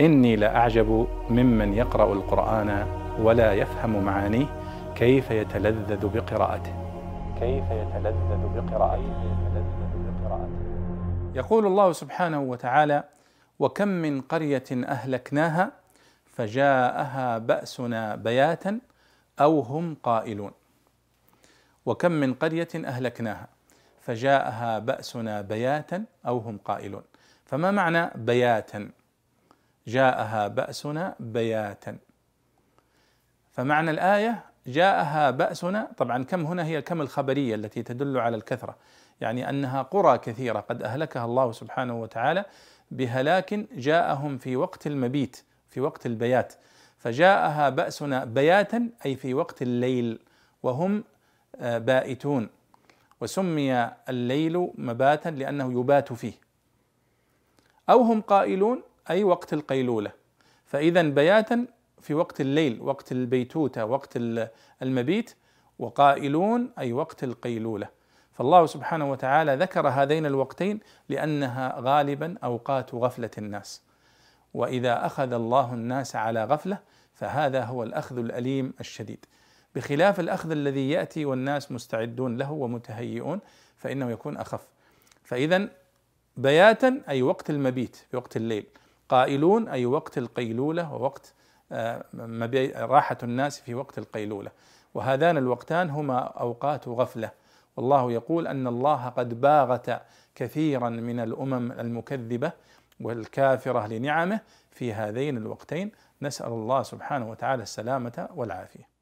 إني لأعجب ممن يقرأ القرآن ولا يفهم معانيه كيف يتلذذ بقراءته. كيف يتلذذ بقراءته. يقول الله سبحانه وتعالى وكم من قرية أهلكناها فجاءها بأسنا بياتا أو هم قائلون. وكم من قرية أهلكناها فجاءها بأسنا بياتا أو هم قائلون. فما معنى بياتا؟ جاءها بأسنا بياتا. فمعنى الآية جاءها بأسنا طبعا كم هنا هي الكم الخبرية التي تدل على الكثرة. يعني أنها قرى كثيرة قد أهلكها الله سبحانه وتعالى بهلاك جاءهم في وقت المبيت في وقت البيات. فجاءها بأسنا بياتا أي في وقت الليل وهم آه، بائتون. وسمي الليل مباتا لأنه يبات فيه. أو هم قائلون أي وقت القيلولة. فإذا بياتا في وقت الليل وقت البيتوتة وقت المبيت وقائلون أي وقت القيلولة. فالله سبحانه وتعالى ذكر هذين الوقتين لأنها غالبا أوقات غفلة الناس. وإذا أخذ الله الناس على غفلة فهذا هو الأخذ الأليم الشديد. بخلاف الأخذ الذي يأتي والناس مستعدون له ومتهيئون فإنه يكون أخف. فإذا بياتا أي وقت المبيت في وقت الليل. قائلون أي وقت القيلولة ووقت آه، راحة الناس في وقت القيلولة. وهذان الوقتان هما أوقات غفلة. والله يقول أن الله قد باغت كثيرا من الأمم المكذبة والكافرة لنعمه في هذين الوقتين. نسأل الله سبحانه وتعالى السلامة والعافية.